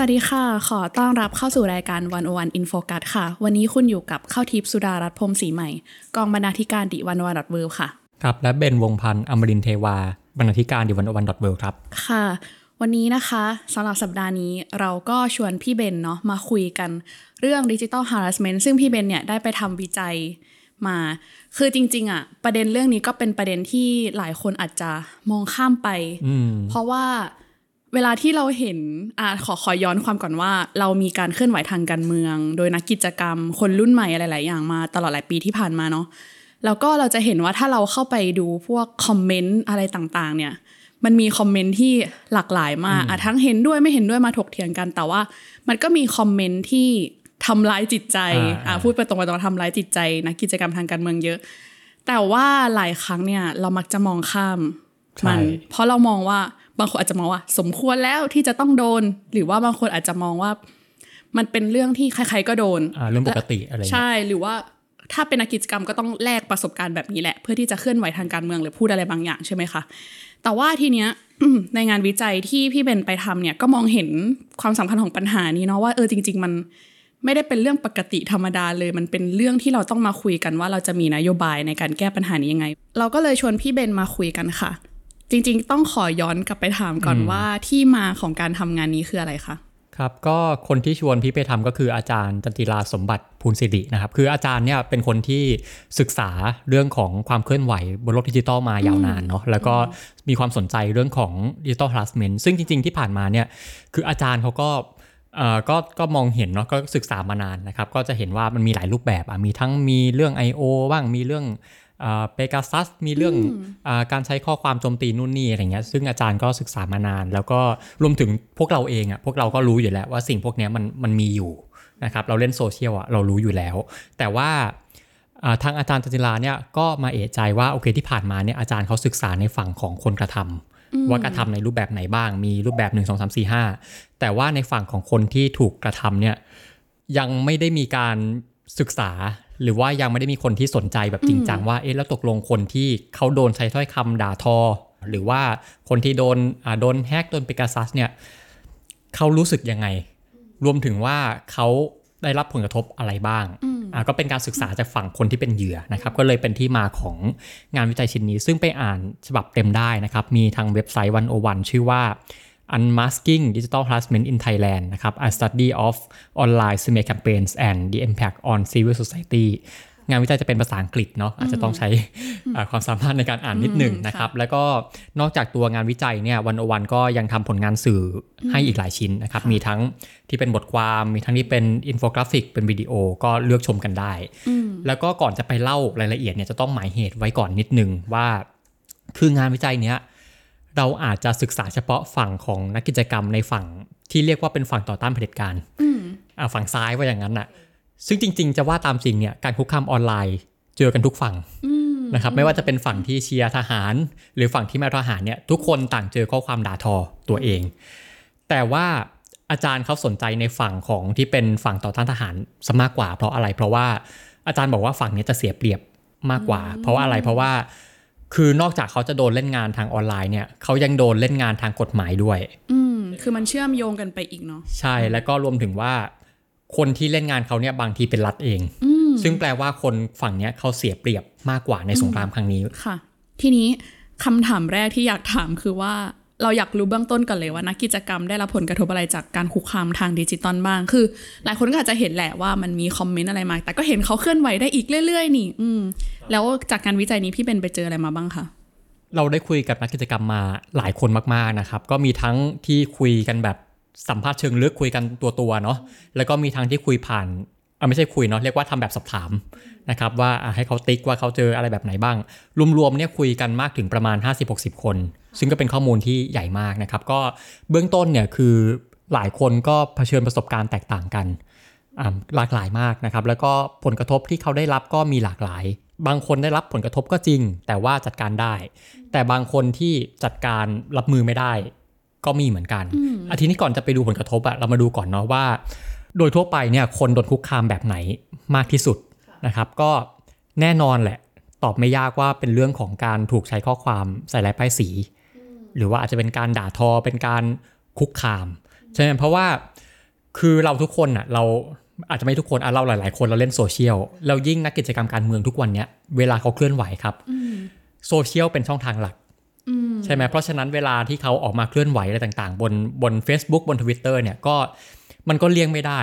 สวัสดีค่ะ ขอต้อนรับเข้าสู่รายการ One O One In Focus ค่ะ วันนี้คุณอยู่กับข้าวทิพย์สุดารัตน์พรหมศรีใหม่ กองบรรณาธิการ The One O One dot World ค่ะ ครับ และเบนวงศ์พันธ์อมรินทร์เทวา บรรณาธิการ The One O One dot World ครับ ค่ะ วันนี้นะคะสำหรับสัปดาห์นี้เราก็ชวนพี่เบนเนาะมาคุยกันเรื่องดิจิ t a ล harassment ซึ่งพี่เบนเนี่ยได้ไปทำวิจัยมา คือจริง ๆอะประเด็นเรื่องนี้ก็เป็นประเด็นที่หลายคนอาจจะมองข้ามไปอืมเพราะว่า เวลาที่เราเห็นอ่าขอขอย้อนความก่อนว่า เรามีการเคลื่อนไหวทางการเมือง โดยนักกิจกรรม คนรุ่นใหม่อะไรหลายอย่างมาตลอดหลายปีที่ผ่านมาเนาะแล้วก็เราจะเห็นว่าถ้าเราเข้าไปดูพวกคอมเมนต์อะไรต่างๆ เนี่ย มันมีคอมเมนต์ที่หลากหลายมากอะทั้งเห็นด้วยไม่เห็นด้วยมาถกเถียงกัน แต่ว่ามันก็มีคอมเมนต์ที่ทำร้ายจิตใจอ่าอะพูดไปตรงไปตรงมาทำร้ายจิตใจนักกิจกรรมทางการเมืองเยอะ แต่ว่าหลายครั้งเนี่ยเรามักจะมองข้ามใช่มันเพราะเรามองว่า บางคนอาจจะมองว่า สมควรแล้วที่จะต้องโดน หรือว่าบางคนอาจจะมองว่า มันเป็นเรื่องที่ใครๆก็โดนอ่าเรื่องปกติอะไรเงี้ยใช่หรือว่าถ้าเป็นนักกิจกรรมก็ต้องแลกประสบการณ์แบบนี้แหละ เพื่อที่จะเคลื่อนไหวทางการเมืองหรือพูดอะไรบางอย่างใช่ไหมคะแต่ว่าทีเนี้ยในงานวิจัยที่พี่เบนไปทำเนี่ยก็มองเห็นความสำคัญของปัญหานี้เนาะว่าเออจริง ๆ มันไม่ได้เป็นเรื่องปกติธรรมดาเลย มันเป็นเรื่องที่เราต้องมาคุยกันว่าเราจะมีนโยบายในการแก้ปัญหานี้ยังไง เราก็เลยชวนพี่เบนมาคุยกันค่ะ จริงๆ ต้องขอย้อนกลับไปถามก่อนว่าที่มาของการทำงานนี้คืออะไรคะครับก็คนที่ชวนพี่ไปทำก็คืออาจารย์จันติลาสมบัติภูลสิรินะครับคืออาจารย์เนี่ยเป็นคนที่ศึกษาเรื่องของความเคลื่อนไหวบนโลกดิจิตอลมายาวนานเนาะแล้วก็มีความสนใจเรื่องของดิจิตอล harassment ซึ่งจริง ๆที่ผ่านมาเนี่ยคืออาจารย์เขาก็เอ่อก็ก็มองเห็นเนาะก็ศึกษามานานนะครับก็จะเห็นว่ามันมีหลายรูปแบบอะมีทั้งมีเรื่อง I.O. บ้างมีเรื่อง เปกาซัสมีเรื่องอาการใช้ข้อความโจมตีนู่นนี่อะไรเงี้ยซึ่งอาจารย์ก็ศึกษามานาน แล้วก็รวมถึงพวกเราเองอะพวกเราก็รู้อยู่แล้วว่าสิ่งพวกเนี้ยมันมันมีอยู่นะครับเราเล่นโซเชียลอะเรารู้อยู่แล้ว แต่ว่าอ่าทางอาจารย์จันจิลาเนี่ยก็มาเอะใจว่าโอเคที่ผ่านมาเนี่ยอาจารย์เขาศึกษาในฝั่งของคนกระทำว่ากระทำในรูปแบบไหนบ้าง มีรูปแบบ 1 2 3 4 5 แต่ว่าในฝั่งของคนที่ถูกกระทำเนี่ยยังไม่ได้มีการศึกษา หรือว่ายังไม่ได้มีคนที่สนใจแบบจริงจังว่าเอ๊ะแล้วตกลงคนที่เขาโดนใช้ถ้อยคำด่าทอ หรือว่าคนที่โดนอ่าโดนแฮกโดนเปกาซัสเนี่ยเขารู้สึกยังไง รวมถึงว่าเขาได้รับผลกระทบอะไรบ้างอ่าก็เป็นการศึกษาจากฝั่งคนที่เป็นเหยื่อนะครับ ก็เลยเป็นที่มาของงานวิจัยชิ้นนี้ ซึ่งไปอ่านฉบับเต็มได้นะครับ มีทางเว็บไซต์ One O One ชื่อว่า Unmasking Digital Harassment in Thailand นะครับ A Study of Online Smear Campaigns and the Impact on Civil Society งานวิจัยจะเป็นภาษาอังกฤษเนาะอาจจะต้องใช้อ่าความสามารถในการอ่านนิดหนึ่งนะครับ แล้วก็นอกจากตัวงานวิจัยเนี่ย One O One ก็ยังทำผลงานสื่อให้อีกหลายชิ้นนะครับ มีทั้งที่เป็นบทความมีทั้งที่เป็นอินโฟกราฟิกเป็นวิดีโอก็เลือกชมกันได้ แล้วก็ก่อนจะไปเล่ารายละเอียดเนี่ยจะต้องหมายเหตุไว้ก่อนนิดนึงว่า คืองานวิจัยเนี้ย เราอาจจะศึกษาเฉพาะฝั่งของนักกิจกรรมในฝั่งที่เรียกว่าเป็นฝั่งต่อต้านเผด็จการอ่าฝั่งซ้ายว่าอย่างนั้นน่ะ ซึ่งจริง ๆ จะว่าตามจริงเนี่ยการคุกคามออนไลน์เจอกันทุกฝั่งนะครับไม่ว่าจะเป็นฝั่งที่เชียร์ทหาร หรือฝั่งที่ไม่ทหารเนี่ยทุกคนต่างเจอข้อความด่าทอตัวเอง แต่ว่าอาจารย์เขาสนใจในฝั่งของที่เป็นฝั่งต่อต้านทหารซะมากกว่า เพราะอะไรเพราะว่าอาจารย์บอกว่าฝั่งนี้จะเสียเปรียบมากกว่า เพราะว่าอะไรเพราะว่า คือนอกจากเขาจะโดนเล่นงานทางออนไลน์เนี่ยเขายังโดนเล่นงานทางกฎหมายด้วย อืมคือมันเชื่อมโยงกันไปอีกเนาะใช่แล้วก็รวมถึงว่า คนที่เล่นงานเขาเนี่ยบางทีเป็นรัฐเอง ซึ่งแปลว่าคนฝั่งเนี้ยเขาเสียเปรียบมากกว่าในสงครามครั้งนี้ค่ะ ทีนี้คำถามแรกที่อยากถามคือว่า เราอยากรู้เบื้องต้นก่อนเลยว่านักกิจกรรมได้รับผลกระทบอะไรจากการคุกคามทางดิจิตอลบ้าง คือ หลายคนก็อาจจะเห็นแหละว่ามันมีคอมเมนต์อะไรมา แต่ก็เห็นเขาเคลื่อนไหวได้อีกเรื่อย ๆ นี่ อืม แล้วจากการวิจัยนี้พี่เป็นไปเจออะไรมาบ้างคะ เราได้คุยกับนักกิจกรรมมาหลายคนมากๆนะครับ ก็มีทั้งที่คุยกันแบบสัมภาษณ์เชิงลึกคุยกันตัวตัวๆเนาะ แล้วก็มีทั้งที่คุยผ่านอะไม่ใช่คุยเนาะ เรียกว่าทำแบบสอบถาม นะครับว่าอะให้เขาติ๊กว่าเขาเจออะไรแบบไหนบ้าง รวมๆเนี่ยคุยกันมากถึงประมาณ 50-60 คน ซึ่งก็เป็นข้อมูลที่ใหญ่มากนะครับ ก็เบื้องต้นเนี่ยคือหลายคนก็เผชิญประสบการณ์แตกต่างกันอ่าหลากหลายมากนะครับ แล้วก็ผลกระทบที่เขาได้รับก็มีหลากหลาย บางคนได้รับผลกระทบก็จริง แต่ว่าจัดการได้ แต่บางคนที่จัดการรับมือไม่ได้ ก็มีเหมือนกันอาทีนี้ก่อนจะไปดูผลกระทบอะเรามาดูก่อนเนาะว่า โดยทั่วไปเนี่ยคนโดนคุกคามแบบไหนมากที่สุด นะครับ ก็แน่นอนแหละ ตอบไม่ยากว่าเป็นเรื่องของการถูกใช้ข้อความใส่ร้ายป้ายสี หรือว่าอาจจะเป็นการด่าทอเป็นการคุกคามใช่ไหมเพราะว่าคือเราทุกคนอะเราอาจจะไม่ทุกคนอะเราหลาย ๆ คนเราเล่นโซเชียลแล้วยิ่งนักกิจกรรมการเมืองทุกวันเนี้ยเวลาเขาเคลื่อนไหวครับโซเชียลเป็นช่องทางหลักใช่ไหมเพราะฉะนั้นเวลาที่เขาออกมาเคลื่อนไหวอะไรต่าง ๆ บนบน Facebook บน Twitter เนี่ยก็มันก็เลี่ยงไม่ได้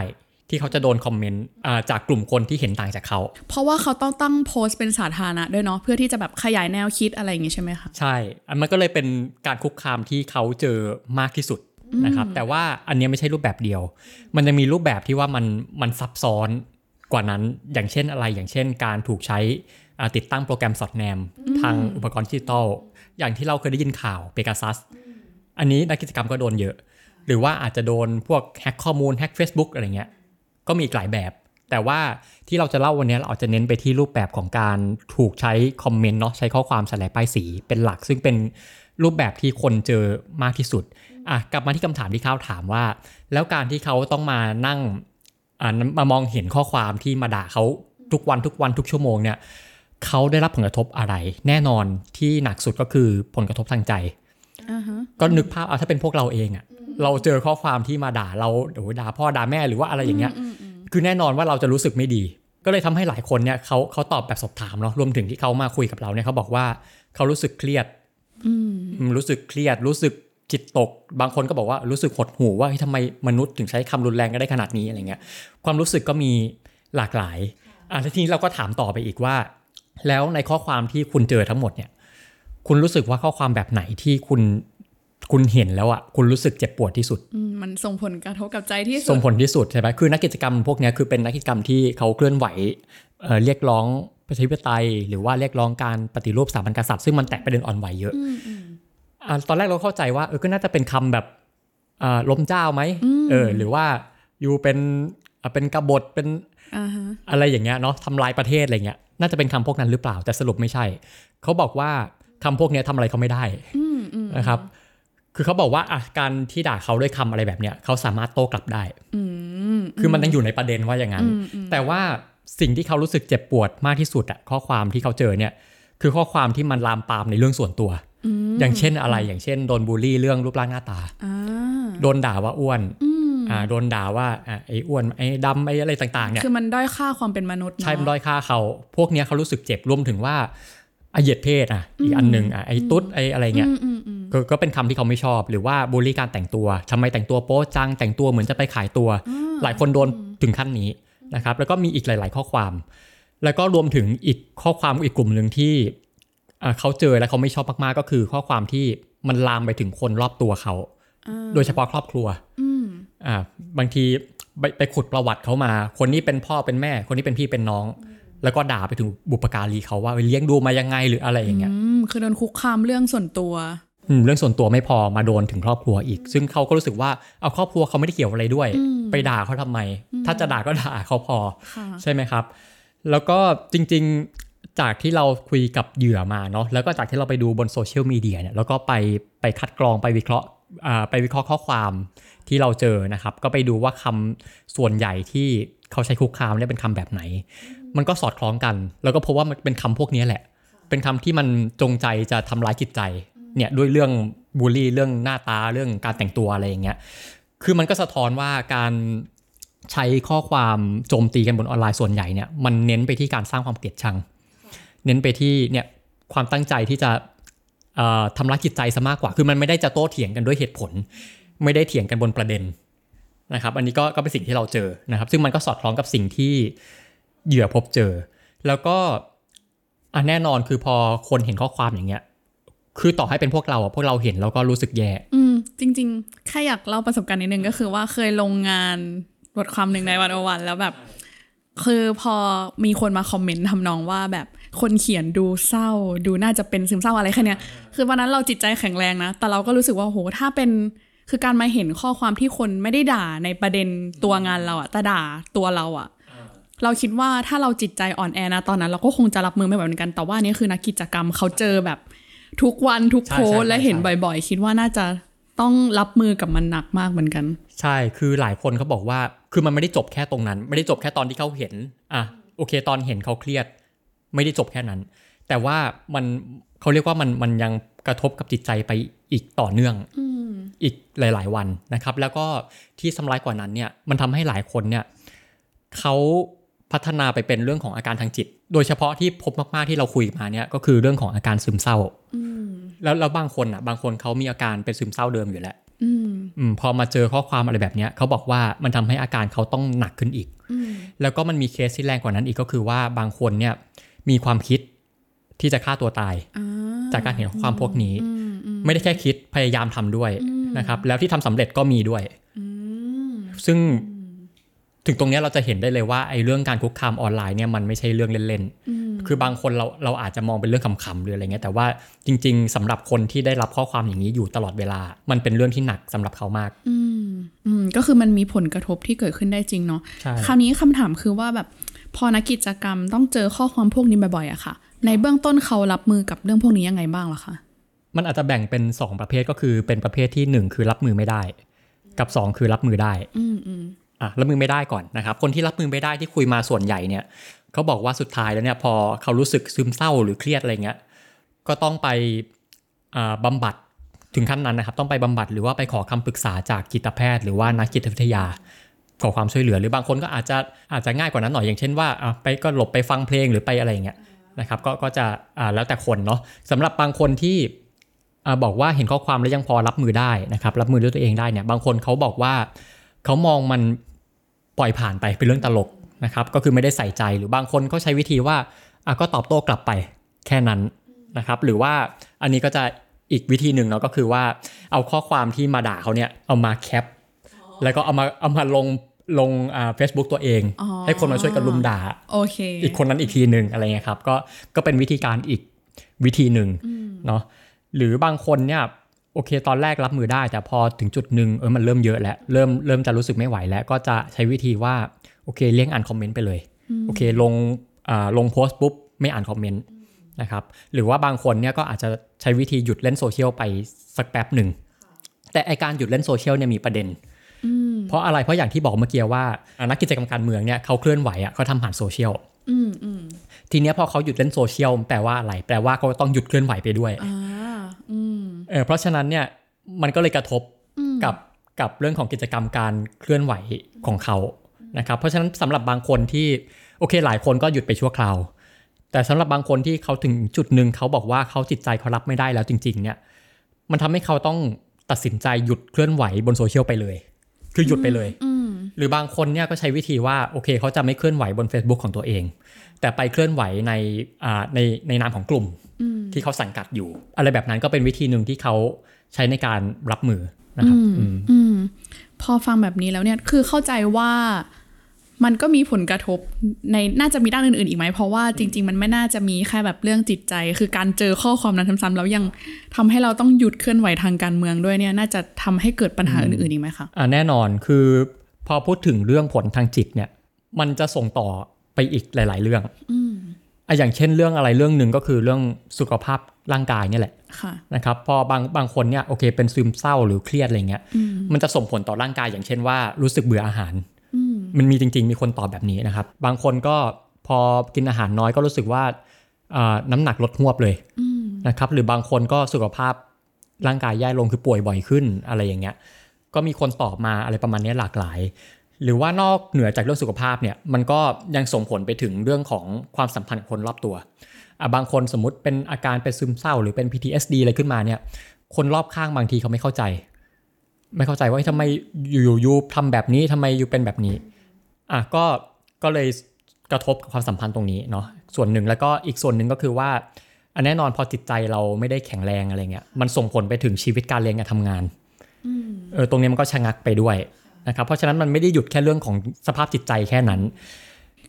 ที่เขาจะโดนคอมเมนต์อ่าจากกลุ่มคนที่เห็นต่างจากเขา เพราะว่าเขาต้องตั้งโพสต์เป็นสาธารณะด้วยเนาะเพื่อที่จะแบบขยายแนวคิดอะไรอย่างงี้ใช่ไหมคะใช่อันมันก็เลยเป็นการคุกคามที่เขาเจอมากที่สุดนะครับแต่ว่าอันเนี้ยไม่ใช่รูปแบบเดียว มันจะมีรูปแบบที่ว่ามันมันซับซ้อนกว่านั้นอย่างเช่นอะไรอย่างเช่น การถูกใช้อ่าติดตั้งโปรแกรมสอดแนม ทางอุปกรณ์ดิจิตอลอย่างที่เราเคยได้ยินข่าวเปกาซัสอันนี้นักกิจกรรมก็โดนเยอะ หรือว่าอาจจะโดนพวกแฮ็กข้อมูลแฮ็ก Facebook อะไรเงี้ย ก็มีอีกหลายแบบ แต่ว่าที่เราจะเล่าวันนี้เราอาจจะเน้นไปที่รูปแบบของการถูกใช้คอมเมนต์เนาะใช้ข้อความใส่ลายป้ายสีเป็นหลัก ซึ่งเป็นรูปแบบที่คนเจอมากที่สุดอะกลับมาที่คำถามที่ข้าวถามว่า แล้วการที่เขาต้องมานั่งอ่ามามองเห็นข้อความที่มาด่าเขาทุกวันทุกวันทุกชั่วโมงเนี่ยเขาได้รับผลกระทบอะไร แน่นอนที่หนักสุดก็คือผลกระทบทางใจอ่าฮะก็นึกภาพเอาถ้าเป็นพวกเราเองอะ เราเจอข้อความที่มาด่าเราโอ้โหด่าพ่อด่าแม่หรือว่าอะไรอย่างเงี้ย คือแน่นอนว่าเราจะรู้สึกไม่ดี ก็เลยทำให้หลายคนเนี่ยเขาเขาตอบแบบสอบถามเนาะรวมถึงที่เขามาคุยกับเราเนี่ยเขาบอกว่าเขารู้สึกเครียดอืมรู้สึกเครียดรู้สึกจิตตก บางคนก็บอกว่ารู้สึกหดหู่ว่าเฮ้ยทำไมมนุษย์ถึงใช้คำรุนแรงกันได้ขนาดนี้อะไรเงี้ย ความรู้สึกก็มีหลากหลายอะแล้วทีนี้เราก็ถามต่อไปอีกว่า แล้วในข้อความที่คุณเจอทั้งหมดเนี่ย คุณรู้สึกว่าข้อความแบบไหนที่คุณ คุณเห็นแล้วอะคุณรู้สึกเจ็บปวดที่สุดอืมมันส่งผลกระทบกับใจที่สุส่ดงผลที่สุดใช่ไหมคือนักกิจกรรมพวกเนี้ยคือเป็นนักกิจกรรมที่เขาเคลื่อนไหวเอ่อเรียกร้องประชาธิปไตย หรือว่าเรียกร้องการปฏิรูปสถาบันกษัตริย์ซึ่งมันแตะประเด็นอ่อนไหวเยอะอะตอนแรกเราเข้าใจว่าเออก็น่าจะเป็นคำแบบอ่าล้มเจ้าไหมเออ หรือว่าอยู่เป็นอะเป็นกบฏเป็นอ่าฮะอะไรอย่างเงี้ยเนาะทำลายประเทศอะไรเงี้ยน่าจะเป็นคำพวกนั้นหรือเปล่าแต่สรุปไม่ใช่ เขาบอกว่าคำพวกเนี้ยทำอะไรเขาไม่ได้นะครับ คือเขาบอกว่าอะการที่ด่าเขาด้วยคำอะไรแบบเนี้ยเขาสามารถโต้กลับได้คือมันยังอยู่ในประเด็นว่าอย่างนั้น แต่ว่าสิ่งที่เขารู้สึกเจ็บปวดมากที่สุดอะข้อความที่เขาเจอเนี่ย คือข้อความที่มันลามปามในเรื่องส่วนตัว อย่างเช่นอะไรอย่างเช่นโดนบูลลี่เรื่องรูปร่างหน้าตาอ่าโดนด่าว่าอ้วนอ่าโดนด่าว่าอะไอ้อ้วนไอ้ดำไอ้อะไรต่างๆเนี่ยคือมันด้อยค่าความเป็นมนุษย์เนอะใช่มันด้อยค่าเขา พวกเนี้ยเขารู้สึกเจ็บรวมถึงว่า อะเหยียดเพศอะอีกอันหนึ่งอะไอ้ตุ๊ดไอ้อะไรเงี้ยก็ก็เป็นคำที่เขาไม่ชอบ หรือว่าบูลลี่การแต่งตัวทำไมแต่งตัวโป๊จังแต่งตัวเหมือนจะไปขายตัว หลายคนโดนถึงขั้นนี้นะครับ แล้วก็มีอีกหลาย ๆ ข้อความ แล้วก็รวมถึงอีกข้อความอีกกลุ่มหนึ่งที่อะเขาเจอแล้วเขาไม่ชอบมากๆก็คือข้อความที่มันลามไปถึงคนรอบตัวเขา โดยเฉพาะครอบครัวอ่าบางทีไปไปขุดประวัติเขามา คนนี้เป็นพ่อเป็นแม่ คนนี้เป็นพี่เป็นน้อง แล้วก็ด่าไปถึงบุปการีเขาว่าเลี้ยงดูมายังไงหรืออะไรอย่างเงี้ยอืมคือโดนคุกคามเรื่องส่วนตัวอืมเรื่องส่วนตัวไม่พอมาโดนถึงครอบครัวอีก ซึ่งเขาก็รู้สึกว่าเอาครอบครัวเขาไม่ได้เกี่ยวอะไรด้วย ไปด่าเขาทำไม ถ้าจะด่าก็ด่าเขาพอค่ะใช่ไหมครับ แล้วก็จริงๆจากที่เราคุยกับเหยื่อมาเนาะแล้วก็จากที่เราไปดูบนโซเชียลมีเดียเนี่ยแล้วก็ไปไปคัดกรองไปวิเคราะห์อ่าไปวิเคราะห์ข้อความที่เราเจอนะครับ ก็ไปดูว่าคำส่วนใหญ่ที่เขาใช้คุกคามเนี่ยเป็นคำแบบไหนมันก็สอดคล้องกัน แล้วก็พบว่ามันเป็นคำพวกนี้แหละ เป็นคำที่มันจงใจจะทำร้ายจิตใจเนี่ยด้วยเรื่องบูลลี่เรื่องหน้าตาเรื่องการแต่งตัวอะไรอย่างเงี้ยคือมันก็สะท้อนว่าการใช้ข้อความโจมตีกันบนออนไลน์ส่วนใหญ่เนี่ยมันเน้นไปที่การสร้างความเกลียดชัง เน้นไปที่เนี่ยความตั้งใจที่จะเอ่อทำร้ายจิตใจซะมากกว่า คือมันไม่ได้จะโต้เถียงกันด้วยเหตุผล ไม่ได้เถียงกันบนประเด็นนะครับ อันนี้ก็ก็เป็นสิ่งที่เราเจอนะครับ ซึ่งมันก็สอดคล้องกับสิ่งที่ เหยื่อพบเจอ แล้วก็อแน่นอนคือพอคนเห็นข้อความอย่างเงี้ย คือต่อให้เป็นพวกเราอะพวกเราเห็นแล้วก็รู้สึกแย่ อืม จริงๆแค่อยากเล่าประสบการณ์นิดนึงก็คือว่าเคยลงงานบทความหนึ่งในวันอวันแล้วแบบ คือพอมีคนมาคอมเมนต์ทำนองว่าแบบคนเขียนดูเศร้า ดูน่าจะเป็นซึมเศร้าอะไรแค่เนี้ยคือวันนั้นเราจิตใจแข็งแรงนะ แต่เราก็รู้สึกว่าโหถ้าเป็นคือการมาเห็นข้อความที่คนไม่ได้ด่าในประเด็นตัวงานเราอะแต่ด่าตัวเราอะ เราคิดว่าถ้าเราจิตใจอ่อนแอนะตอนนั้น เราก็คงจะรับมือไม่ไหวเหมือนกัน แต่ว่าอันนี้คือนักกิจกรรมเขาเจอแบบทุกวันทุกใช่โพสใช่ต์และเห็นใช่บ่อยๆ คิดว่าน่าจะต้องรับมือกับมันหนักมากเหมือนกัน ใช่คือหลายคนเขาบอกว่าคือมันไม่ได้จบแค่ตรงนั้น ไม่ได้จบแค่ตอนที่เขาเห็นอะโอเค ตอนเห็นเขาเครียด ไม่ได้จบแค่นั้น แต่ว่ามันเขาเรียกว่ามันมันยังกระทบกับจิตใจไปอีกต่อเนื่องอีกหลาย ๆ วันนะครับ แล้วก็ที่สำร้ายกว่านั้นเนี่ยมันทำให้หลายคนเนี่ยเขา พัฒนาไปเป็นเรื่องของอาการทางจิต โดยเฉพาะที่พบมากๆที่เราคุยมาเนี่ยก็คือเรื่องของอาการซึมเศร้าแล้วแล้วบางคนอะ บางคนเขามีอาการเป็นซึมเศร้าเดิมอยู่แล้วอืมอืมพอมาเจอข้อความอะไรแบบเนี้ยเขาบอกว่ามันทำให้อาการเขาต้องหนักขึ้นอีก แล้วก็มันมีเคสที่แรงกว่านั้นอีกก็คือว่าบางคนเนี่ยมีความคิดที่จะฆ่าตัวตายอ่าจากการเห็นข้อความพวกนี้ ไม่ได้แค่คิดพยายามทำด้วยนะครับ แล้วที่ทำสำเร็จก็มีด้วยซึ่ง ถึงตรงเนี้ยเราจะเห็นได้เลยว่าไอ้เรื่องการคุกคามออนไลน์เนี่ยมันไม่ใช่เรื่องเล่นๆ คือบางคนเราเราอาจจะมองเป็นเรื่องขำๆหรืออะไรเงี้ยแต่ว่าจริง ๆสำหรับคนที่ได้รับข้อความอย่างนี้อยู่ตลอดเวลา มันเป็นเรื่องที่หนักสำหรับเขามาก อืมอืมก็คือมันมีผลกระทบที่เกิดขึ้นได้จริงเนาะใช่คราวนี้คำถามคือว่าแบบพอนักกิจกรรมต้องเจอข้อความพวกนี้บ่อยๆอะค่ะ ในเบื้องต้นเขารับมือกับเรื่องพวกนี้ยังไงบ้างล่ะคะมันอาจจะแบ่งเป็น 2 ประเภทก็คือเป็นประเภทที่ 1 คือรับมือไม่ได้ กับ 2 คือรับมือได้ อะรับมือไม่ได้ก่อนนะครับ คนที่รับมือไม่ได้ที่คุยมาส่วนใหญ่เนี่ยเขาบอกว่าสุดท้ายแล้วเนี่ยพอเขารู้สึกซึมเศร้าหรือเครียดอะไรเงี้ยก็ต้องไปอ่าบำบัดถึงขั้นนั้นนะครับ ต้องไปบำบัดหรือว่าไปขอคำปรึกษาจากจิตแพทย์ หรือว่านักจิตวิทยาขอความช่วยเหลือ หรือบางคนก็อาจจะอาจจะง่ายกว่านั้นหน่อยอย่างเช่นว่าอะไปก็หลบไปฟังเพลงหรือไปอะไรอย่างเงี้ยนะครับก็ก็จะอ่าแล้วแต่คนเนาะสำหรับบางคนที่อ่าบอกว่าเห็นข้อความแล้วยังพอรับมือได้นะครับ รับมือด้วยตัวเองได้เนี่ยบางคนเขาบอกว่าเขามองมัน ปล่อยผ่านไปเป็นเรื่องตลกนะครับ ก็คือไม่ได้ใส่ใจหรือบางคนเขาใช้วิธีว่าอะก็ตอบโต้กลับไปแค่นั้นนะครับ หรือว่าอันนี้ก็จะอีกวิธีหนึ่งเนาะก็คือว่าเอาข้อความที่มาด่าเขาเนี่ยเอามาแคป แล้วก็เอามาเอามาลงลงอ่าเฟซบุ๊กตัวเองอ๋อให้คนมาช่วยกันลุมด่าโอเคอีกคนนั้นอีกทีหนึ่งอะไรเงี้ยครับก็ก็เป็นวิธีการอีกวิธีหนึ่งเนาะหรือบางคนเนี่ย โอเค ตอนแรกรับมือได้ แต่พอถึงจุดหนึ่งเออมันเริ่มเยอะแล้วเริ่มเริ่มจะรู้สึกไม่ไหวแล้ว ก็จะใช้วิธีว่าโอเคเลี่ยงอ่านคอมเมนต์ไปเลยโอเคลงอ่าลงโพสต์ปุ๊บไม่อ่านคอมเมนต์นะครับหรือว่าบางคนเนี่ยก็อาจจะใช้วิธีหยุดเล่นโซเชียลไปสักแป๊บหนึ่งแต่ไอการหยุดเล่นโซเชียลเนี่ยมีประเด็น เพราะอะไรเพราะอย่างที่บอกเมื่อกี้ว่าอ่านักกิจกรรมการเมืองเนี่ยเขาเคลื่อนไหวอะเขาทำผ่านโซเชียลอืมอืมทีเนี้ยพอเขาหยุดเล่นโซเชียลแปลว่าอะไร แปลว่าเขาต้องหยุดเคลื่อนไหวไปด้วยอ่าอืม เออเพราะฉะนั้นเนี่ยมันก็เลยกระทบกับกับเรื่องของกิจกรรมการเคลื่อนไหวของเขานะครับเพราะฉะนั้นสำหรับบางคนที่โอเคหลายคนก็หยุดไปชั่วคราว แต่สำหรับบางคนที่เขาถึงจุดหนึ่งเขาบอกว่าเขาจิตใจเขารับไม่ได้แล้วจริง ๆ เนี่ย มันทำให้เขาต้องตัดสินใจหยุดเคลื่อนไหวบนโซเชียลไปเลย คือหยุดไปเลยอืมหรือบางคนเนี่ยก็ใช้วิธีว่าโอเคเขาจะไม่เคลื่อนไหวบน Facebook ของตัวเอง แต่ไปเคลื่อนไหวในอ่าในในนามของกลุ่ม ที่เขาสังกัดอยู่ อะไรแบบนั้นก็เป็นวิธีหนึ่งที่เขาใช้ในการรับมือนะครับอืมอืมพอฟังแบบนี้แล้วเนี่ยคือเข้าใจว่ามันก็มีผลกระทบในน่าจะมีด้านอื่นๆอีกไหมเพราะว่าจริง ๆ มันไม่น่าจะมีแค่แบบเรื่องจิตใจ คือการเจอข้อความนั้นซ้ำๆแล้วยังทำให้เราต้องหยุดเคลื่อนไหวทางการเมืองด้วยเนี่ยน่าจะทำให้เกิดปัญหาอื่นๆอีกไหมคะอ่าแน่นอนคือพอพูดถึงเรื่องผลทางจิตเนี่ย มันจะส่งต่อไปอีกหลาย ๆ เรื่องอ่ะอย่างเช่นเรื่องอะไรเรื่องหนึ่งก็คือเรื่องสุขภาพร่างกายเนี่ยแหละค่ะนะครับพอบางบางคนเนี่ยโอเคเป็นซึมเศร้าหรือเครียดอะไรเงี้ยมันจะส่งผลต่อร่างกายอย่างเช่นว่ารู้สึกเบื่ออาหาร มันมีจริง ๆ มีคนตอบแบบนี้นะครับ บางคนก็พอกินอาหารน้อยก็รู้สึกว่าอ่าน้ำหนักลดหวบเลยนะครับหรือบางคนก็สุขภาพร่างกายแย่ลงคือป่วยบ่อยขึ้นอะไรอย่างเงี้ยก็มีคนตอบมาอะไรประมาณนี้หลากหลาย หรือว่านอกเหนือจากเรื่องสุขภาพเนี่ยมันก็ยังส่งผลไปถึงเรื่องของความสัมพันธ์กับคนรอบตัวอะบางคนสมมติเป็นอาการเป็นซึมเศร้าหรือเป็น PTSD อะไรขึ้นมาเนี่ยคนรอบข้างบางทีเขาไม่เข้าใจ ไม่เข้าใจว่าเฮ้ยทำไมอยู่ๆยูทำแบบนี้ทำไมยูเป็นแบบนี้อะก็ก็เลยกระทบกับความสัมพันธ์ตรงนี้เนาะส่วนหนึ่งแล้วก็อีกส่วนหนึ่งก็คือว่าอันแน่นอนพอจิตใจเราไม่ได้แข็งแรงอะไรเงี้ยมันส่งผลไปถึงชีวิตการเรียนการทำงานเออตรงนี้มันก็ชะงักไปด้วย นะครับเพราะฉะนั้นมันไม่ได้หยุดแค่เรื่องของสภาพจิตใจแค่นั้น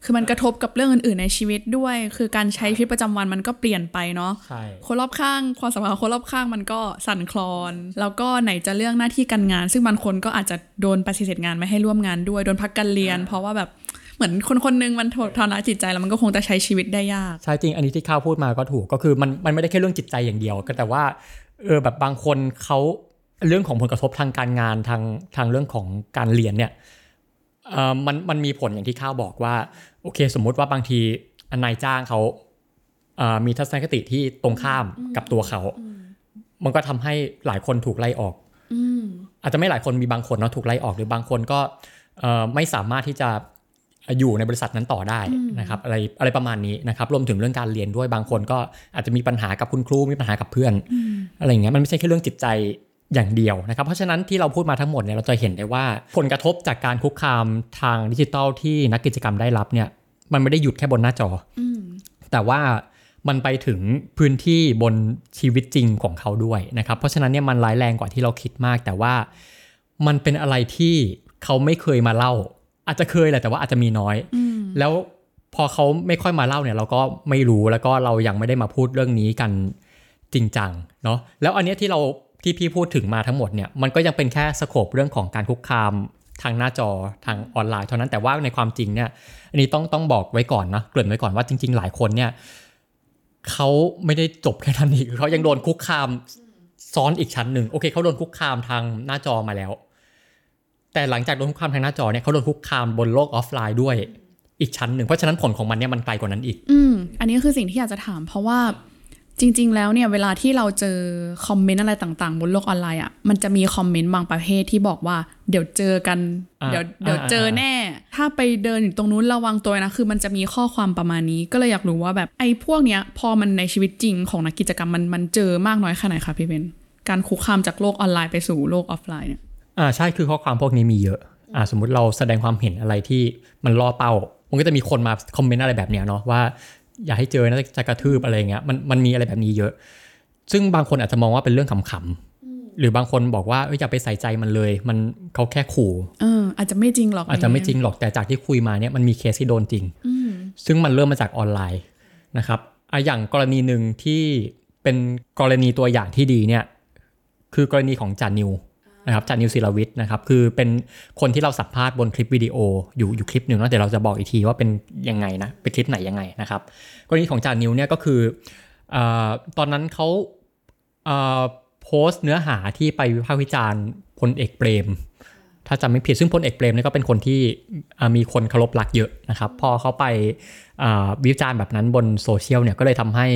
คือมันกระทบกับเรื่องอื่น ๆ ในชีวิตด้วย คือการใช้ชีวิตประจำวันมันก็เปลี่ยนไปเนาะใช่คนรอบข้างความสัมพันธ์ของคนรอบข้างมันก็สั่นคลอน แล้วก็ไหนจะเรื่องหน้าที่การงาน ซึ่งบางคนก็อาจจะโดนปฏิเสธงานไม่ให้ร่วมงานด้วยโดนพักการเรียน เพราะว่าแบบเหมือนคนคนหนึงมันทรมานจิตใจแล้วมันก็คงจะใช้ชีวิตได้ยากใช่จริงอันนี้ที่ข้าวพูดมาก็ถูกก็คือมันมันไม่ได้แค่เรื่องจิตใจอย่างเดียว ก็แต่ว่าเออแบบบางคนเขา เรื่องของผลกระทบทางการงานทางทางเรื่องของการเรียนเนี่ยเออมันมันมีผลอย่างที่ข้าวบอกว่าโอเค สมมุติว่าบางทีนายจ้างเขาเอ่อมีทัศนคติที่ตรงข้ามกับตัวเขา มันก็ทำให้หลายคนถูกไล่ออกอืมอาจจะไม่หลายคนมีบางคนเนาะถูกไล่ออกหรือบางคนก็เอ่อไม่สามารถที่จะอยู่ในบริษัทนั้นต่อได้นะครับอะไรอะไรประมาณนี้นะครับรวมถึงเรื่องการเรียนด้วยบางคนก็อาจจะมีปัญหากับคุณครูมีปัญหากับเพื่อน อะไรอย่างเงี้ยมันไม่ใช่แค่เรื่องจิตใจ อย่างเดียวนะครับ เพราะฉะนั้นที่เราพูดมาทั้งหมดเนี่ยเราจะเห็นได้ว่าผลกระทบจากการคุกคามทางดิจิทัลที่นักกิจกรรมได้รับเนี่ยมันไม่ได้หยุดแค่บนหน้าจออแต่ว่ามันไปถึงพื้นที่บนชีวิตจริงของเขาด้วยนะครับ เพราะฉะนั้นเนี่ยมันร้ายแรงกว่าที่เราคิดมาก แต่ว่ามันเป็นอะไรที่เขาไม่เคยมาเล่า อาจจะเคยแหละแต่ว่าอาจจะมีน้อยแล้วพอเขาไม่ค่อยมาเล่าเนี่ย เราก็ไม่รู้แล้วก็เรายังไม่ได้มาพูดเรื่องนี้กันจริงจังเนาะแล้วอันเนี้ยที่เรา ที่พี่พูดถึงมาทั้งหมดเนี่ยมันก็ยังเป็นแค่สโคปเรื่องของการคุกคามทางหน้าจอทางออนไลน์เท่านั้นแต่ว่าในความจริงเนี่ยอันนี้ต้องต้องบอกไว้ก่อนนะเกริ่นไว้ก่อนว่าจริง ๆ หลายคนเนี่ยเขาไม่ได้จบแค่นั้นอีกเขายังโดนคุกคามซ้อนอีกชั้นหนึ่งโอเคเขาโดนคุกคามทางหน้าจอมาแล้ว แต่หลังจากโดนคุกคามทางหน้าจอเนี่ยเขาโดนคุกคามบนโลกออฟไลน์ด้วยอีกชั้นหนึ่งเพราะฉะนั้นผลของมันเนี่ยมันไกลกว่านั้นอีก อืมอันนี้คือสิ่งที่อยากจะถาม เพราะว่า จริง ๆ แล้วเนี่ยเวลาที่เราเจอคอมเมนต์อะไรต่าง ๆ บนโลกออนไลน์อะมันจะมีคอมเมนต์บางประเภทที่บอกว่า เดี๋ยวเจอกันอ่าเดี๋ยวเดี๋ยวเจอแน่ ถ้าไปเดินอยู่ตรงนู้นระวังตัวนะ คือมันจะมีข้อความประมาณนี้ ก็เลยอยากรู้ว่าแบบไอ้พวกเนี้ยพอมันในชีวิตจริงของนักกิจกรรมมันมันเจอมากน้อยแค่ไหนคะพี่เบนการคุกคามจากโลกออนไลน์ไปสู่โลกออฟไลน์เนี่ยอ่าใช่คือข้อความพวกนี้มีเยอะอ่าสมมุติเราแสดงความเห็นอะไรที่มันล่อเป้ามันก็จะมีคนมาคอมเมนต์อะไรแบบเนี้ยเนาะว่า อย่าให้เจอนะจะกระทืบอะไรเงี้ยมันมันมีอะไรแบบนี้เยอะ ซึ่งบางคนอาจจะมองว่าเป็นเรื่องขำๆหรือบางคนบอกว่าเอ้ยอย่าไปใส่ใจมันเลย มันเขาแค่ขู่เอออาจจะไม่จริงหรอกอาจจะไม่จริงหรอกแต่จากที่คุยมาเนี่ยมันมีเคสที่โดนจริงอืมซึ่งมันเริ่มมาจากออนไลน์นะครับอะอย่างกรณีหนึ่งที่เป็นกรณีตัวอย่างที่ดีเนี่ยคือกรณีของจานิว นะครับจานิวศิลวิทนะครับคือเป็นคนที่เราสัมภาษณ์บนคลิปวิดีโออยู่อยู่คลิปหนึ่งแล้วเดี๋ยวเราจะบอกอีกทีว่าเป็นยังไงนะเป็นคลิปไหนยังไงนะครับกรณีของจานิวเนี่ยก็คืออตอนนั้นเขาโพสต์เนื้อหาที่ไปวิพากษ์วิจารณ์พลเอกเปรม ถ้าจำไม่ผิดซึ่งพลเอกเปรมเนี่ยก็เป็นคนที่มีคนเคารพรักเยอะนะครับ พอเขาไปวิจารณ์แบบนั้นบนโซเชียลเนี่ยก็เลยทำให้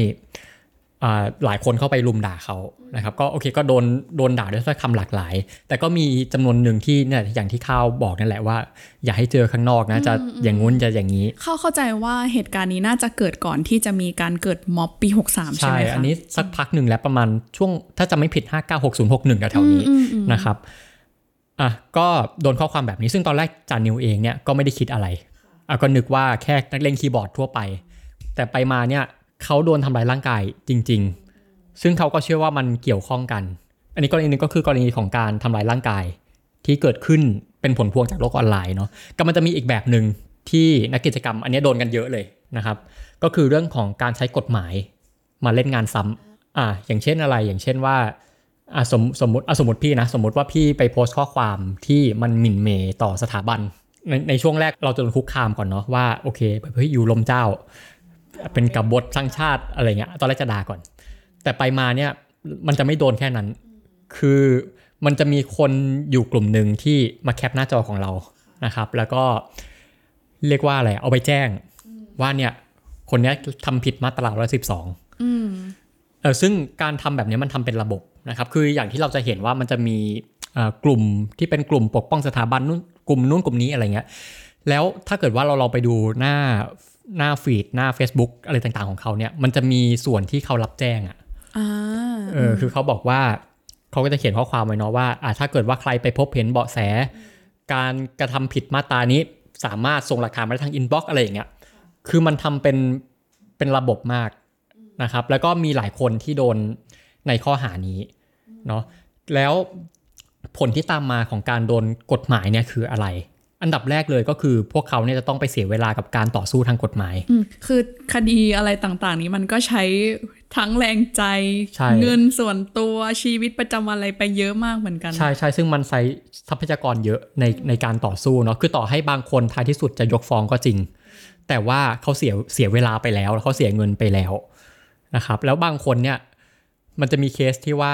หลายคนเข้าไปลุมด่าเขานะครับก็โอเคก็โดนโดนด่าด้วยถ้อยคำหลากหลาย แต่ก็มีจำนวนหนึ่งที่เนี่ยอย่างที่ข้าวบอกนั่นแหละว่า อย่าให้เจอข้างนอกนะจะอย่างงู้นจะอย่างนี้เข้าเข้าใจว่าเหตุการณ์นี้น่าจะเกิดก่อนที่จะมีการเกิดม็อบปี 63 ใช่ใช่ไหมคะอันนี้สักพักหนึ่งแล้วประมาณช่วงถ้าจะไม่ผิด 596061แถวๆนี้อืมอืมนะครับอะก็โดนข้อความแบบนี้ซึ่งตอนแรกจานิวเองเนี่ยก็ไม่ได้คิดอะไรอะก็นึกว่าแค่นักเล่นคีย์บอร์ดทั่วไป แต่ไปมาเนี่ย เขาโดนทำร้ายร่างกายจริง ๆ ซึ่งเขาก็เชื่อว่ามันเกี่ยวข้องกัน อันนี้กรณีหนึงก็คือกรณีของการทำร้ายร่างกาย ที่เกิดขึ้นเป็นผลพวงจากโลกออนไลน์เนาะก็มันจะมีอีกแบบหนึ่งที่นักกิจกรรม อันนี้โดนกันเยอะเลยนะครับ ก็คือเรื่องของการใช้กฎหมายมาเล่นงานซ้ำอ่าอย่างเช่นอะไรอย่างเช่นว่าอะสมสมมติอะสมมติพี่นะสมมติว่าพี่ไปโพสต์ข้อความที่มันหมิ่นเหมต่อสถาบันในในช่วงแรกเราจะโดนคุกคามก่อนเนาะว่าโอเคเฮ้ยอยู่ลมเจ้า เป็นกบฏสร้างชาติอะไรเงี้ยตอนแรกจะด่าก่อน แต่ไปมาเนี่ยมันจะไม่โดนแค่นั้น คือมันจะมีคนอยู่กลุ่มหนึ่งที่มาแคปหน้าจอของเรานะครับ แล้วก็เรียกว่าอะไรเอาไปแจ้งว่าเนี่ยคนเนี้ยทำผิดมาตรา112อืมเออซึ่งการทำแบบนี้มันทำเป็นระบบนะครับ คืออย่างที่เราจะเห็นว่ามันจะมีเอ่อกลุ่มที่เป็นกลุ่มปกป้องสถาบันนู่นกลุ่มนู้นกลุ่มนี้อะไรเงี้ย แล้วถ้าเกิดว่าเราลองไปดูหน้า หน้าฟีดหน้า Facebook อะไรต่างๆของเขาเนี่ย มันจะมีส่วนที่เขารับแจ้งอะอ่าเออคือเขาบอกว่าเขาก็จะเขียนข้อความไว้เนาะว่าอ่าถ้าเกิดว่าใครไปพบเห็นเบาะแส การกระทำผิดมาตรานี้สามารถส่งหลักฐานมาได้ทางอินบ็อกอะไรอย่างเงี้ยคือมันทำเป็นเป็นระบบมากนะครับ แล้วก็มีหลายคนที่โดนในข้อหานี้เนาะแล้วผลที่ตามมาของการโดนกฎหมายเนี่ยคืออะไร อันดับแรกเลยก็คือพวกเขาเนี่ยจะต้องไปเสียเวลากับการต่อสู้ทางกฎหมายอืมคือคดีอะไรต่างๆ นี้มันก็ใช้ทั้งแรงใจใช่เงินส่วนตัวชีวิตประจำวันอะไรไปเยอะมากเหมือนกัน ใช่ใช่ซึ่งมันใช้ทรัพยากรเยอะในในการต่อสู้เนาะคือต่อให้บางคนท้ายที่สุดจะยกฟ้องก็จริง แต่ว่าเขาเสียเสียเวลาไปแล้วแล้วเขาเสียเงินไปแล้วนะครับ แล้วบางคนเนี่ยมันจะมีเคสที่ว่า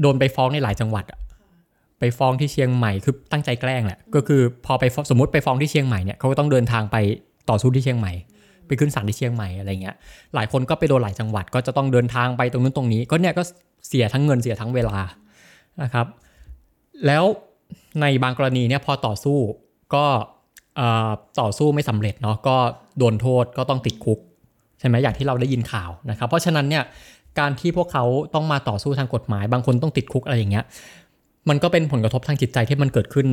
โดนไปฟ้องในหลายจังหวัดอะ ไปฟ้องที่เชียงใหม่คือตั้งใจแกล้งแหละก็คือพอไปสมมติไปฟ้องที่เชียงใหม่เนี่ยเขาก็ต้องเดินทางไปต่อสู้ที่เชียงใหม่ ไปขึ้นศาลที่เชียงใหม่อะไรเงี้ยหลายคนก็ไปโดนหลายจังหวัดก็จะต้องเดินทางไปตรงนู้นตรงนี้ ก็เนี่ยก็เสียทั้งเงินเสียทั้งเวลานะครับ แล้วในบางกรณีเนี่ยพอต่อสู้ก็ต่อสู้ไม่สำเร็จเนาะก็โดนโทษก็ต้องติดคุกใช่ไหมอย่างที่เราได้ยินข่าวนะครับ เพราะฉะนั้นเนี่ยการที่พวกเขาต้องมาต่อสู้ทางกฎหมาย บางคนต้องติดคุกอะไรอย่างเงี้ย มันก็เป็นผลกระทบทางจิตใจที่มันเกิดขึ้น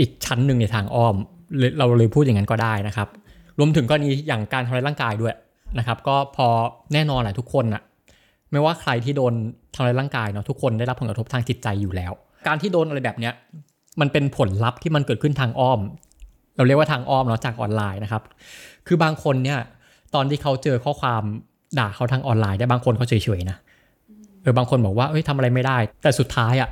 อีกชั้นหนึ่งในทางอ้อม เราเลยพูดอย่างนั้นก็ได้นะครับ รวมถึงกรณีอย่างการทำร้ายร่างกายด้วยนะครับ ก็พอแน่นอนแหละทุกคนอะไม่ว่าใครที่โดนทำร้ายร่างกายเนาะทุกคนได้รับผลกระทบทางจิตใจอยู่แล้ว การที่โดนอะไรแบบเนี้ยมันเป็นผลลัพธ์ที่มันเกิดขึ้นทางอ้อม เราเรียกว่าทางอ้อมเนาะจากออนไลน์นะครับ คือบางคนเนี่ยตอนที่เขาเจอข้อความด่าเขาทางออนไลน์ได้บางคนเขาเฉยๆนะเออบางคนบอกว่าเอ้ยทำอะไรไม่ได้ แต่สุดท้ายอะ่ะ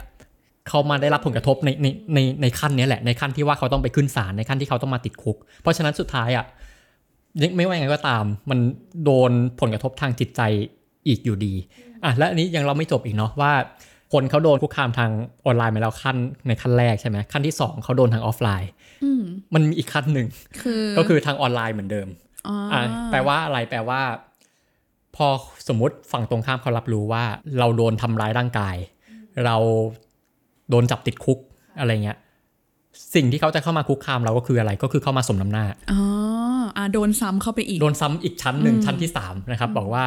เขามาได้รับผลกระทบในในในในขั้นเนี้ยแหละในขั้นที่ว่าเขาต้องไปขึ้นศาลในขั้นที่เขาต้องมาติดคุก เพราะฉะนั้นสุดท้ายอะ่ะยังไม่ว่ายังไงก็ตาม มันโดนผลกระทบทางจิตใจอีกอยู่ดีอะและอันนี้ยังเราไม่จบอีกเนาะว่าคนเขาโดนคุกคามทางออนไลน์มาแล้วขั้นในขั้นแรกใช่ไหมขั้นที่สองเขาโดนทางออฟไลน์อืมมันมีอีกขั้นหนึ่งคือก็คือทางออนไลน์เหมือนเดิมอ๋อออ่าแปลว่าอะไรแปลว่า พอสมมติฝั่งตรงข้ามเขารับรู้ว่า เราโดนทำร้ายร่างกาย เรา โดนจับติดคุกอะไรเงี้ยสิ่งที่เขาจะเข้ามาคุกคามเราก็คืออะไรก็คือเข้ามาสมน้ำหน้าอ๋ออ่าโดนซ้ำเข้าไปอีก โดนซ้ำอีกชั้นหนึ่งชั้นที่สามนะครับบอกว่า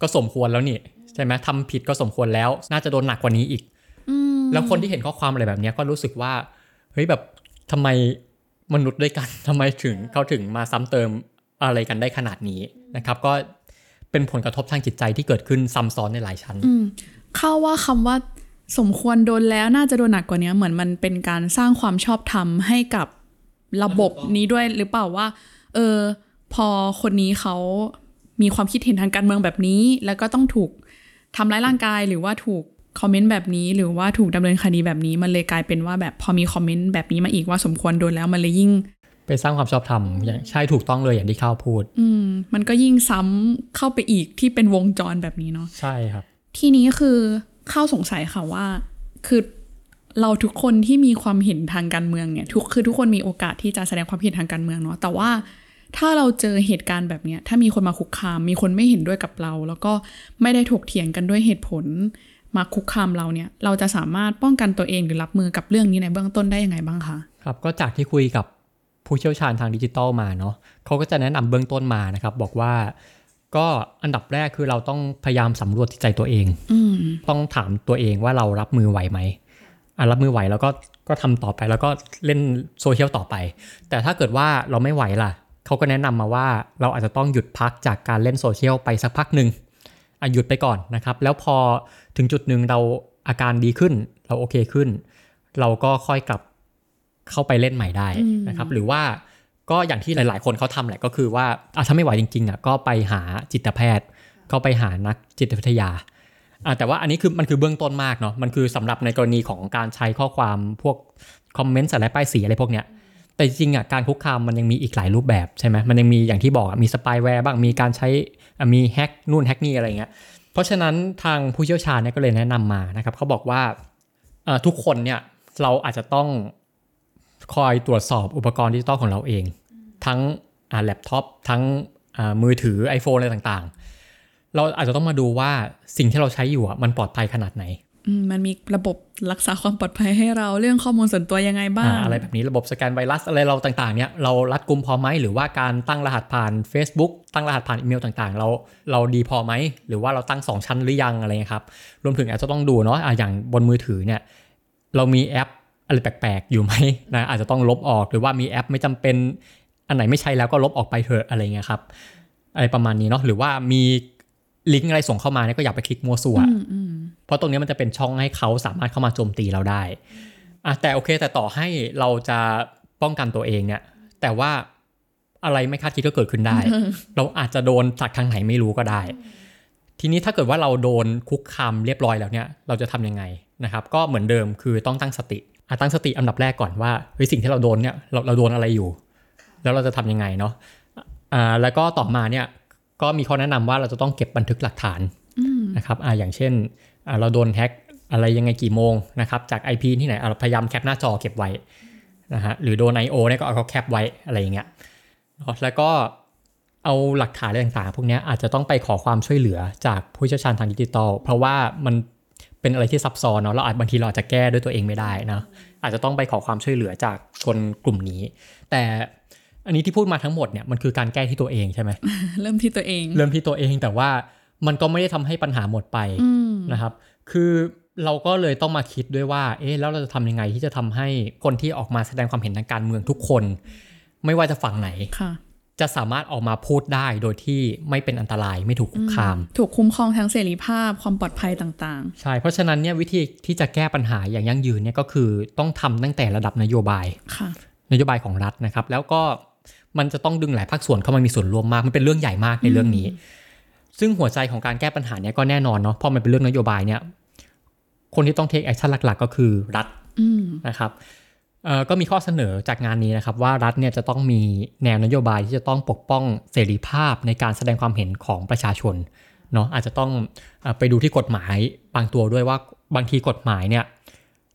ก็สมควรแล้วนี่ใช่ไหมทำผิดก็สมควรแล้ว น่าจะโดนหนักกว่านี้อีกอืมแล้วคนที่เห็นข้อความอะไรแบบเนี้ยก็รู้สึกว่าเฮ้ยแบบทำไมมนุษย์ด้วยกันทำไมถึงเขาถึงมาซ้ำเติมอะไรกันได้ขนาดนี้นะครับ ก็เป็นผลกระทบทางจิตใจที่เกิดขึ้นซ้ำซ้อนในหลายชั้นอืมเข้าว่าคำว่า สมควรโดนแล้วน่าจะโดนหนักกว่านี้เหมือนมันเป็นการสร้างความชอบธรรมให้กับระบบนี้ด้วยหรือเปล่าว่า เออ พอคนนี้เขามีความคิดเห็นทางการเมืองแบบนี้ แล้วก็ต้องถูกทำร้ายร่างกายหรือว่าถูกคอมเมนต์แบบนี้ หรือว่าถูกดำเนินคดีแบบนี้ มันเลยกลายเป็นว่าแบบพอมีคอมเมนต์แบบนี้มาอีกว่าสมควรโดนแล้วมันเลยยิ่ง ไปสร้างความชอบธรรมอย่างใช่ถูกต้องเลยอย่างที่ข้าวพูด อืม มันก็ยิ่งซ้ำเข้าไปอีกที่เป็นวงจรแบบนี้เนาะใช่ครับ ทีนี้คือ เข้าสงสัยค่ะว่า คือเราทุกคนที่มีความเห็นทางการเมืองเนี่ยทุกคือทุกคนมีโอกาสที่จะแสดงความเห็นทางการเมืองเนาะแต่ว่าถ้าเราเจอเหตุการณ์แบบเนี้ยถ้ามีคนมาคุกคาม มีคนไม่เห็นด้วยกับเรา แล้วก็ไม่ได้ถกเถียงกันด้วยเหตุผล มาคุกคามเราเนี่ยเราจะสามารถป้องกันตัวเองหรือรับมือกับเรื่องนี้ในเบื้องต้นได้ยังไงบ้างคะครับก็จากที่คุยกับผู้เชี่ยวชาญทางดิจิทัลมาเนาะเขาก็จะแนะนำเบื้องต้นมานะครับ บอกว่า ก็อันดับแรกคือเราต้องพยายามสำรวจจิตใจตัวเองอืมต้องถามตัวเองว่าเรารับมือไหวไหมอะรับมือไหวแล้วก็ก็ทำต่อไปแล้วก็เล่นโซเชียลต่อไป แต่ถ้าเกิดว่าเราไม่ไหวล่ะเขาก็แนะนำมาว่าเราอาจจะต้องหยุดพักจากการเล่นโซเชียลไปสักพักหนึ่งอะหยุดไปก่อนนะครับ แล้วพอถึงจุดหนึ่งเราอาการดีขึ้น เราโอเคขึ้น เราก็ค่อยกลับเข้าไปเล่นใหม่ได้นะครับ หรือว่า ก็อย่างที่หลาย ๆ คนเขาทำแหละก็คือว่าอะถ้าไม่ไหวจริงๆอะก็ไปหาจิตแพทย์ก็ไปหานักจิตวิทยาอ่าแต่ว่าอันนี้คือมันคือเบื้องต้นมากเนาะมันคือสำหรับในกรณีของการใช้ข้อความพวกคอมเมนต์ใส่และป้ายสีอะไรพวกเนี้ยแต่จริงๆอะการคุกคามมันยังมีอีกหลายรูปแบบใช่ไหมมันยังมีอย่างที่บอกอะมีสปายแวร์บ้างมีการใช้อะมีแฮกนู่นแฮกนี่อะไรเงี้ยเพราะฉะนั้นทางผู้เชี่ยวชาญเนี่ยก็เลยแนะนำมานะครับเขาบอกว่าเอ่อทุกคนเนี่ยเราอาจจะต้อง คอยตรวจสอบอุปกรณ์ดิจิตอลของเราเอง ทั้งอ่าแล็ปท็อปทั้งอ่ามือถือ iPhone อะไรต่างๆ เราอาจจะต้องมาดูว่าสิ่งที่เราใช้อยู่อะมันปลอดภัยขนาดไหนอืมมันมีระบบรักษาความปลอดภัยให้เราเรื่องข้อมูลส่วนตัวยังไงบ้างอ่าอะไรแบบนี้ระบบสแกนไวรัสอะไรเราต่างๆเนี่ยเรารัดกุมพอไหมหรือว่าการตั้งรหัสผ่าน Facebook ตั้งรหัสผ่านอีเมลต่างๆ เราเราดีพอไหมหรือว่าเราตั้ง 2 ชั้นหรือยังอะไรเงี้ยครับรวมถึงอาจจะต้องดูเนาะอะอย่างบนมือถือเนี่ยเรามีแอป อะไรแปลกๆอยู่ไหมนะอาจจะต้องลบออกหรือว่ามีแอปไม่จำเป็นอันไหนไม่ใช้แล้วก็ลบออกไปเถอะอะไรเงี้ยครับ อะไรประมาณนี้เนาะหรือว่ามีลิงก์อะไรส่งเข้ามาเนี่ยก็อย่าไปคลิกมัวสั่วอืมอืมเพราะตรงนี้มันจะเป็นช่องให้เขาสามารถเข้ามาโจมตีเราได้อะแต่โอเค แต่ต่อให้เราจะป้องกันตัวเองเนี่ย แต่ว่าอะไรไม่คาดคิดก็เกิดขึ้นได้ เราอาจจะโดนจากทางไหนไม่รู้ก็ได้ ทีนี้ถ้าเกิดว่าเราโดนคุกคามเรียบร้อยแล้วเนี่ย เราจะทำยังไงนะครับ ก็เหมือนเดิมคือต้องตั้งสติอะ ตั้งสติอันดับแรกก่อนว่าเฮ้ยสิ่งที่เราโดนเนี่ยเราเราโดนอะไรอยู่ แล้วเราจะทำยังไงเนาะอ่าแล้วก็ต่อมาเนี่ยก็มีข้อแนะนำว่าเราจะต้องเก็บบันทึกหลักฐานนะครับอ่าอย่างเช่นอ่าเราโดนแฮ็กอะไรยังไงกี่โมงนะครับจาก IP ที่ไหนอะเราพยายามแคปหน้าจอเก็บไว้นะฮะหรือโดน I.O. เนี่ยก็เอาเขาแคปไว้อะไรอย่างเงี้ยเนาะแล้วก็เอาหลักฐานอะไรต่างๆ พวกเนี้ยอาจจะต้องไปขอความช่วยเหลือจากผู้เชี่ยวชาญทางดิจิทัล เพราะว่ามัน เป็นอะไรที่ซับซ้อนเนาะเราอาจบางทีเราอาจจะแก้ด้วยตัวเองไม่ได้นะอาจจะต้องไปขอความช่วยเหลือจากคนกลุ่มนี้ แต่อันนี้ที่พูดมาทั้งหมดเนี่ยมันคือการแก้ที่ตัวเองใช่ไหมเริ่มที่ตัวเอง เริ่มที่ตัวเองแต่ว่ามันก็ไม่ได้ทำให้ปัญหาหมดไปอืมนะครับ คือเราก็เลยต้องมาคิดด้วยว่า เอ๊ะแล้วเราจะทำยังไงที่จะทำให้คนที่ออกมาแสดงความเห็นทางการเมืองทุกคน ไม่ว่าจะฝั่งไหนค่ะ จะสามารถออกมาพูดได้โดยที่ไม่เป็นอันตรายไม่ถูกคุกคาม ถูกคุ้มครองทั้งเสรีภาพความปลอดภัยต่างใช่ เพราะฉะนั้นเนี่ยวิธีที่จะแก้ปัญหาอย่างยั่งยืนเนี่ยก็คือต้องทำตั้งแต่ระดับนโยบายๆค่ะนโยบายของรัฐนะครับ แล้วก็มันจะต้องดึงหลายภาคส่วนเข้ามามีส่วนร่วมมากมันเป็นเรื่องใหญ่มากในเรื่องนี้ ซึ่งหัวใจของการแก้ปัญหาเนี่ยก็แน่นอนเนาะพอมันเป็นเรื่องนโยบายเนี่ย คนที่ต้อง take action หลัก ๆ ก็คือรัฐอืมนะครับเอ่อ ก็มีข้อเสนอจากงานนี้นะครับ ว่ารัฐเนี่ยจะต้องมีแนวนโยบายที่จะต้องปกป้องเสรีภาพในการแสดงความเห็นของประชาชนเนาะอาจจะต้องเอ่อไปดูที่กฎหมายบางตัวด้วยว่าบางทีกฎหมายเนี่ย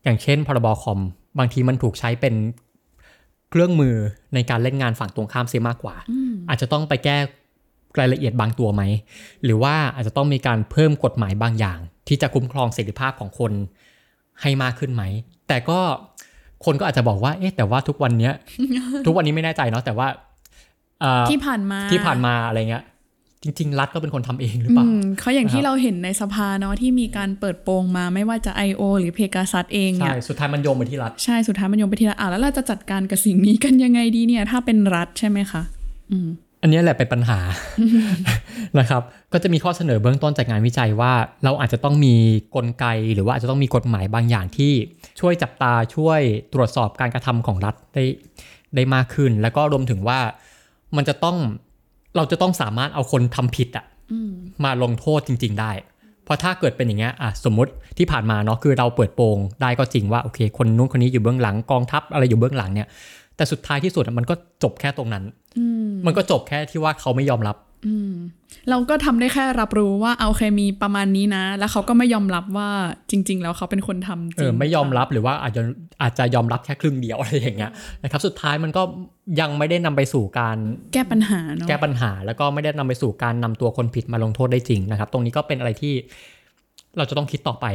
อย่างเช่น พรบคอมบางทีมันถูกใช้เป็นเครื่องมือในการเล่นงานฝั่งตรงข้ามเสียมากกว่า อาจจะต้องไปแก้รายละเอียดบางตัวไหม หรือว่าอาจจะต้องมีการเพิ่มกฎหมายบางอย่าง ที่จะคุ้มครองเสรีภาพของคนให้มากขึ้นไหม แต่ก็ คนก็อาจจะบอกว่า เอ๊ะแต่ว่าทุกวันเนี้ย ทุกวันนี้ไม่แน่ใจเนาะแต่ว่าเอ่อที่ผ่านมาที่ผ่านมาอะไรเงี้ย จริง ๆ รัฐก็เป็นคนทำเองหรือเปล่าอืมเขาอย่างที่นะครับเราเห็นในสภาเนาะที่มีการเปิดโปงมาไม่ว่าจะ I.O. หรือเพกาซัสเองเนี่ใช่ยสุดท้ายมันโยงไปที่รัฐ ใช่ สุดท้ายมันโยงไปที่รัฐอะแล้วเราจะจัดการกับสิ่งนี้กันยังไงดีเนี่ย ถ้าเป็นรัฐใช่ไหมคะ อืม อันนี้แหละเป็นปัญหานะครับ ก็จะมีข้อเสนอเบื้องต้นจากงานวิจัยว่า เราอาจจะต้องมีกลไกหรือว่าอาจจะต้องมีกฎหมายบางอย่างที่ช่วยจับตาช่วยตรวจสอบการกระทำของรัฐได้ได้มากขึ้น แล้วก็รวมถึงว่ามันจะต้องเราจะต้องสามารถเอาคนทำผิดอะมาลงโทษจริง ๆ ได้ เพราะถ้าเกิดเป็นอย่างเงี้ยอะสมมติที่ผ่านมาเนาะคือเราเปิดโปงได้ก็จริงว่าโอเค คนนู้นคนนี้อยู่เบื้องหลังกองทัพอะไรอยู่เบื้องหลังเนี่ย แต่สุดท้ายที่สุดอะมันก็จบแค่ตรงนั้นมันก็จบแค่ที่ว่าเขาไม่ยอมรับเราก็ทำได้แค่รับรู้ว่าเอาโอเคมีประมาณนี้นะ แล้วเขาก็ไม่ยอมรับว่าจริง ๆ แล้วเขาเป็นคนทำจเอริองไม่ยอมรับหรือว่าอาจจะอาจจะยอมรับแค่ครึ่งเดียวอะไรอย่างเงี้ยนะครับ สุดท้ายมันก็ยังไม่ได้นำไปสู่การแก้ปัญหาเนาะแก้ปัญหาแล้วก็ไม่ได้นำไปสู่การนำตัวคนผิดมาลงโทษได้จริงนะครับ ตรงนี้ก็เป็นอะไรที่เราจะต้องคิดต่อไป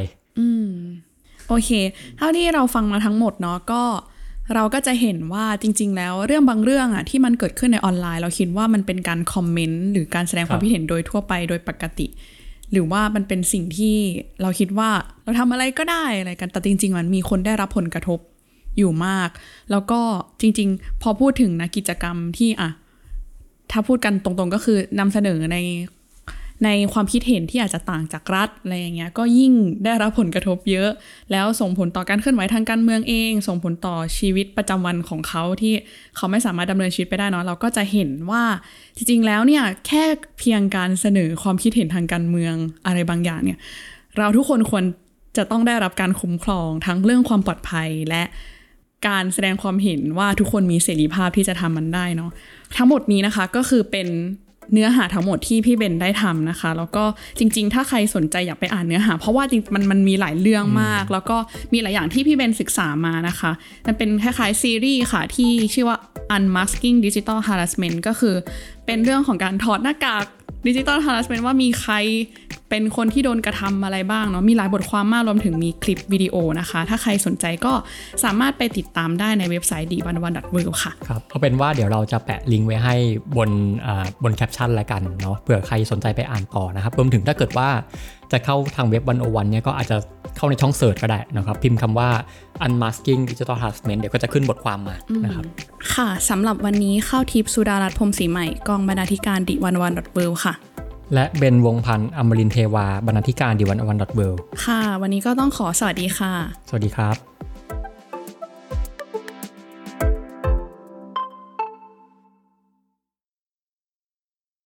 โอเค เท่าที่เราฟังมาทั้งหมดเนาะก็ เราก็จะเห็นว่าจริง ๆ แล้วเรื่องบางเรื่องอะที่มันเกิดขึ้นในออนไลน์ เราคิดว่ามันเป็นการคอมเมนต์หรือการแสดงความคิดเห็นโดยทั่วไปโดยปกติ หรือว่ามันเป็นสิ่งที่เราคิดว่าเราทำอะไรก็ได้อะไรกันแต่จริง ๆ มันมีคนได้รับผลกระทบอยู่มาก แล้วก็จริง ๆ พอพูดถึงนะกิจกรรมที่อะถ้าพูดกันตรงๆก็คือนำเสนอใน ในความคิดเห็นที่อาจจะต่างจากรัฐอะไรอย่างเงี้ยก็ยิ่งได้รับผลกระทบเยอะ แล้วส่งผลต่อการเคลื่อนไหวทางการเมืองเอง ส่งผลต่อชีวิตประจำวันของเขาที่เขาไม่สามารถดำเนินชีวิตไปได้เนาะเราก็จะเห็นว่าจริง ๆ แล้วเนี่ยแค่เพียงการเสนอความคิดเห็นทางการเมืองอะไรบางอย่างเนี่ยเราทุกคนควรจะต้องได้รับการคุ้มครองทั้งเรื่องความปลอดภัยและการแสดงความเห็นว่าทุกคนมีเสรีภาพที่จะทำมันได้เนาะทั้งหมดนี้นะคะก็คือเป็น เนื้อหาทั้งหมดที่พี่เบนได้ทำนะคะ แล้วก็จริง ๆ ถ้าใครสนใจอยากไปอ่านเนื้อหา เพราะว่าจริงมันมันมีหลายเรื่องมาก แล้วก็มีหลายอย่างที่พี่เบนศึกษามานะคะมันเป็นคล้ายๆซีรีส์ค่ะที่ชื่อว่า unmasking digital harassment ก็คือเป็นเรื่องของการถอดหน้ากาก digital harassment ว่ามีใครเป็นคนที่โดนกระทำอะไรบ้างเนาะมีหลายบทความมากรวมถึงมีคลิปวิดีโอนะคะ ถ้าใครสนใจก็สามารถไปติดตามได้ในเว็บไซต์ The One O One dot World ค่ะครับเอาเป็นว่าเดี๋ยวเราจะแปะลิงก์ไว้ให้บนอ่าบนแคปชั่นละกันเนาะเผื่อใครสนใจไปอ่านต่อนะครับรวมถึงถ้าเกิดว่า จะเข้าทางเว็บ One O One เนี่ยก็อาจจะเข้าในช่อง search ก็ได้นะครับ พิมพ์คำว่า unmasking digital harassment เดี๋ยวก็จะขึ้นบทความมานะครับ ค่ะสำหรับวันนี้ข้าวทิพย์สุดารัตน์พรหมศรีใหม่กองบรรณาธิการ The One O One dot World ค่ะ และเบนวงศ์พันธ์อมรินทร์เทวาบรรณาธิการ The One O One dot Worldค่ะ วันนี้ก็ต้องขอสวัสดีค่ะ สวัสดีครับ